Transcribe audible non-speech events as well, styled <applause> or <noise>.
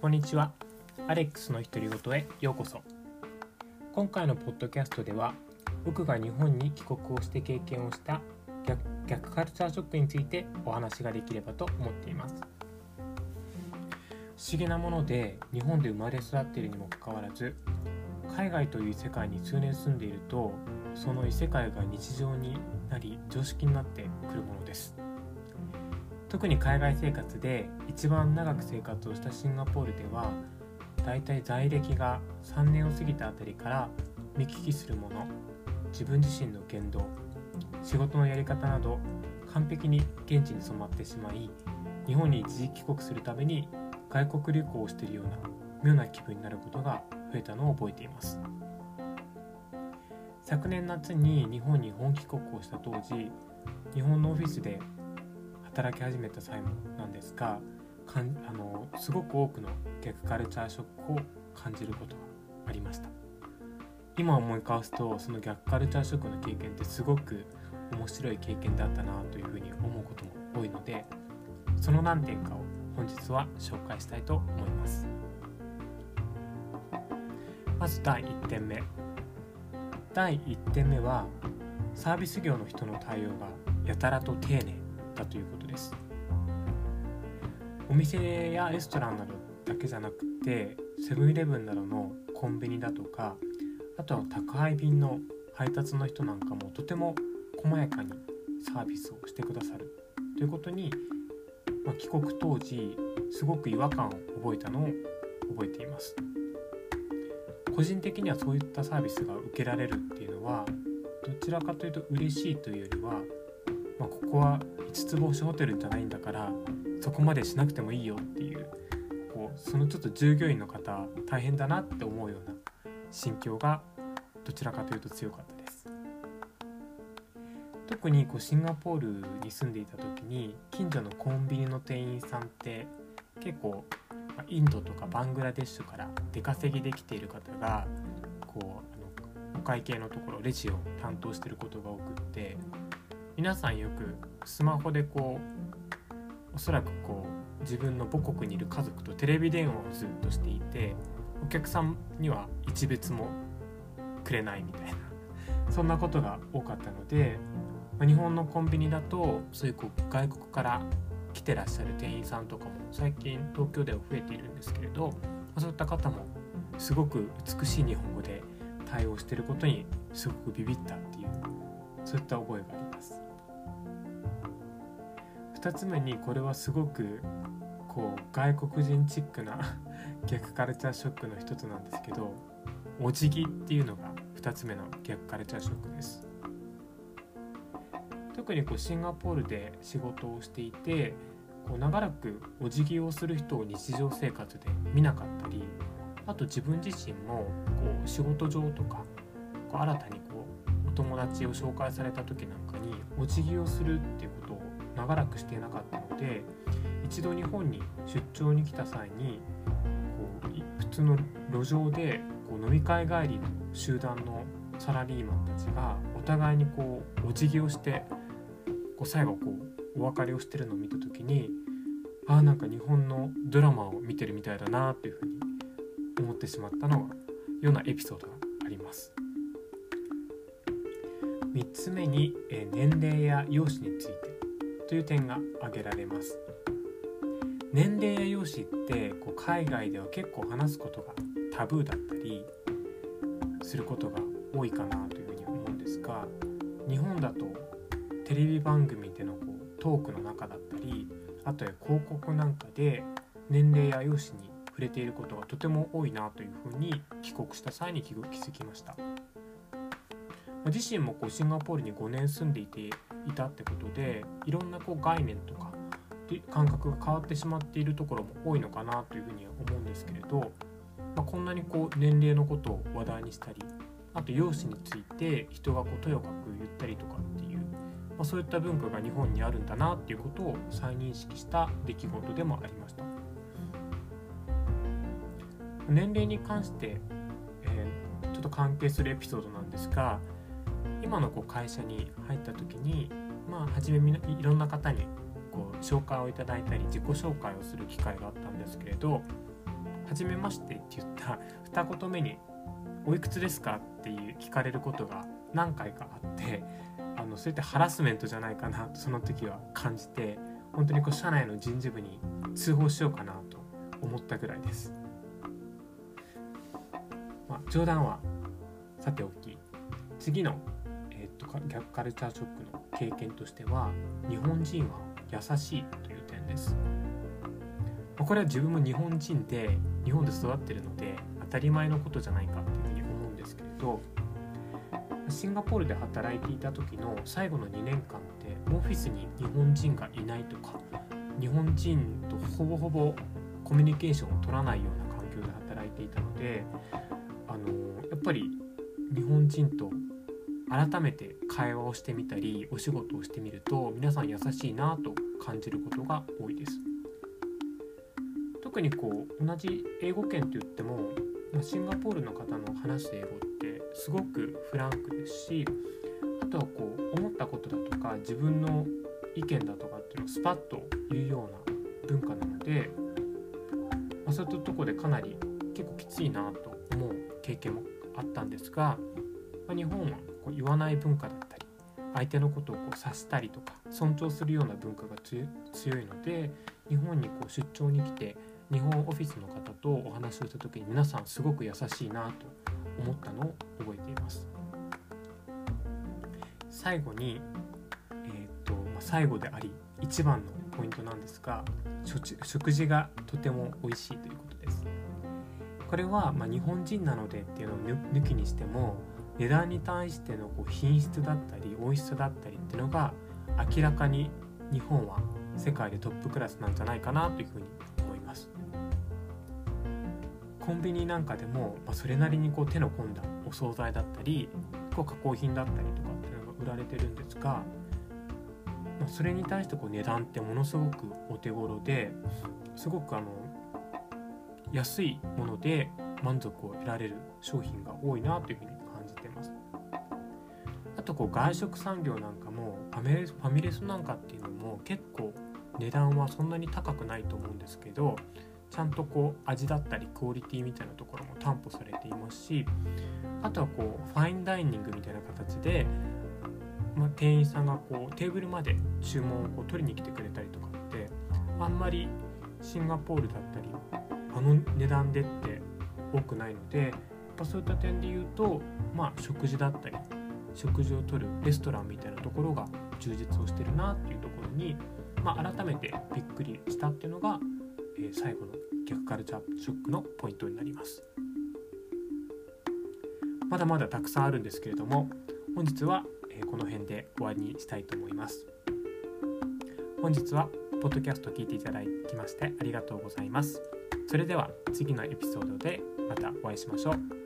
こんにちは。アレックスの独り言へようこそ。今回のポッドキャストでは僕が日本に帰国をして経験をした逆逆カルチャーショックについてお話ができればと思っています。不思議なもので日本で生まれ育っているにもかかわらず海外という世界に数年住んでいるとその異世界が日常になり常識になってくるものです。特に海外生活で一番長く生活をしたシンガポールではだいたい在歴が3年を過ぎたあたりから見聞きするもの自分自身の言動仕事のやり方など完璧に現地に染まってしまい日本に一時帰国するために外国旅行をしているような妙な気分になることが増えたのを覚えています。昨年夏に日本に本帰国をした当時日本のオフィスで働き始めた際もなんですがかんあのすごく多くの逆カルチャーショックを感じることがありました。今思い返すとその逆カルチャーショックの経験ってすごく面白い経験だったなというふうに思うことも多いのでその何点かを本日は紹介したいと思います。まず第1点目。第1点目はサービス業の人の対応がやたらと丁寧。だということです。お店やレストランなどだけじゃなくてセブンイレブンなどのコンビニだとかあとは宅配便の配達の人なんかもとても細やかにサービスをしてくださるということに、まあ、帰国当時すごく違和感を覚えたのを覚えています。個人的にはそういったサービスが受けられるっていうのはどちらかというと嬉しいというよりは、まあ、ここは5つ星ホテルじゃないんだからそこまでしなくてもいいよっていうこうそのちょっと従業員の方大変だなって思うような心境がどちらかというと強かったです。特にこうシンガポールに住んでいた時に近所のコンビニの店員さんって結構インドとかバングラデシュから出稼ぎできている方がこうあのお会計のところレジを担当してることが多くって皆さんよくスマホでこうおそらくこう自分の母国にいる家族とテレビ電話をずっとしていてお客さんには一別もくれないみたいな <laughs> そんなことが多かったので、ま日本のコンビニだとそういうこう外国から来てらっしゃる店員さんとかも最近東京では増えているんですけれどそういった方もすごく美しい日本語で対応してることにすごくビビったっていうそういった覚えがあります。2つ目にこれはすごくこう外国人チックな <laughs> 逆カルチャーショックの一つなんですけどお辞儀っていうのが2つ目の逆カルチャーショックです。特にこうシンガポールで仕事をしていてこう長らくお辞儀をする人を日常生活で見なかったりあと自分自身もこう仕事上とかこう新たにこうお友達を紹介された時なんかにお辞儀をするっていうこと長らくしていなかったので一度日本に出張に来た際にこう普通の路上でこう飲み会帰りの集団のサラリーマンたちがお互いにこうお辞儀をしてこう最後こうお別れをしてるのを見た時にああなんか日本のドラマを見てるみたいだなっていうふうに思ってしまったのがようなエピソードがあります。3つ目に、え年齢や容姿についてという点が挙げられます。年齢や容姿ってこう海外では結構話すことがタブーだったりすることが多いかなというふうに思うんですが日本だとテレビ番組でのこうトークの中だったりあとは広告なんかで年齢や容姿に触れていることがとても多いなというふうに帰国した際に気づきました自身もこうシンガポールに5年住んでいていたってことでいろんなこう概念とか感覚が変わってしまっているところも多いのかなというふうに思うんですけれどまあ、こんなにこう年齢のことを話題にしたりあと容姿について人がこうとやかく言ったりとかっていう、まあ、そういった文化が日本にあるんだなっていうことを再認識した出来事でもありました。年齢に関して、えー、ちょっと関係するエピソードなんですが今のこう会社に入った時にまあ初めいろんな方にこう紹介をいただいたり自己紹介をする機会があったんですけれど「はじめまして」って言った二言目に「おいくつですか?」っていう聞かれることが何回かあってあのそういったハラスメントじゃないかなとその時は感じて本当にこう社内の人事部に通報しようかなと思ったぐらいです。まあ、冗談はさておき次の、逆カルチャーショックの経験としては日本人は優しいという点です。これは自分も日本人で日本で育ってるので当たり前のことじゃないかっていうふうに思うんですけれどシンガポールで働いていた時の最後の2年間ってオフィスに日本人がいないとか日本人とほぼほぼコミュニケーションを取らないような環境で働いていたのであのやっぱり日本人と改めて会話をしてみたりお仕事をしてみると皆さん優しいなと感じることが多いです。特にこう同じ英語圏といってもシンガポールの方の話す英語ってすごくフランクですしあとはこう思ったことだとか自分の意見だとかっていうのをスパッと言うような文化なので、まあ、そういったとこでかなり結構きついなと思う経験もあったんですが、まあ、日本はこう言わない文化だったり相手のことをこう察したりとか尊重するような文化が強いので日本にこう出張に来て日本オフィスの方とお話をした時に皆さんすごく優しいなと思ったのを覚えています。最後に、えーとまあ、最後であり一番のポイントなんですが食事がとても美味しいということです。これは、まあ、日本人なのでっていうのを抜きにしても値段に対してのこう品質だったり美味しさだったりっていうのが明らかに日本は世界でトップクラスなんじゃないかなというふうにコンビニなんかでも、まあ、それなりにこう手の込んだお惣菜だったりこう加工品だったりとかっていうのが売られてるんですが、まあ、それに対してこう値段ってものすごくお手頃ですごくあの安いもので満足を得られる商品が多いなというふうに。とこう外食産業なんかもファミレスなんかっていうのも結構値段はそんなに高くないと思うんですけどちゃんとこう味だったりクオリティみたいなところも担保されていますしあとはこうファインダイニングみたいな形で、まあ、店員さんがこうテーブルまで注文をこう取りに来てくれたりとかってあんまりシンガポールだったりあの値段でって多くないのでやっぱそういった点で言うと、まあ、食事だったり食事をとるレストランみたいなところが充実をしてるなっていうところに、まあ、改めてびっくりしたっていうのがえ最後の逆カルチャーショックのポイントになります。まだまだたくさんあるんですけれども本日は、えこの辺で終わりにしたいと思います。本日はポッドキャスト聞いていただきましてありがとうございます。それでは次のエピソードでまたお会いしましょう。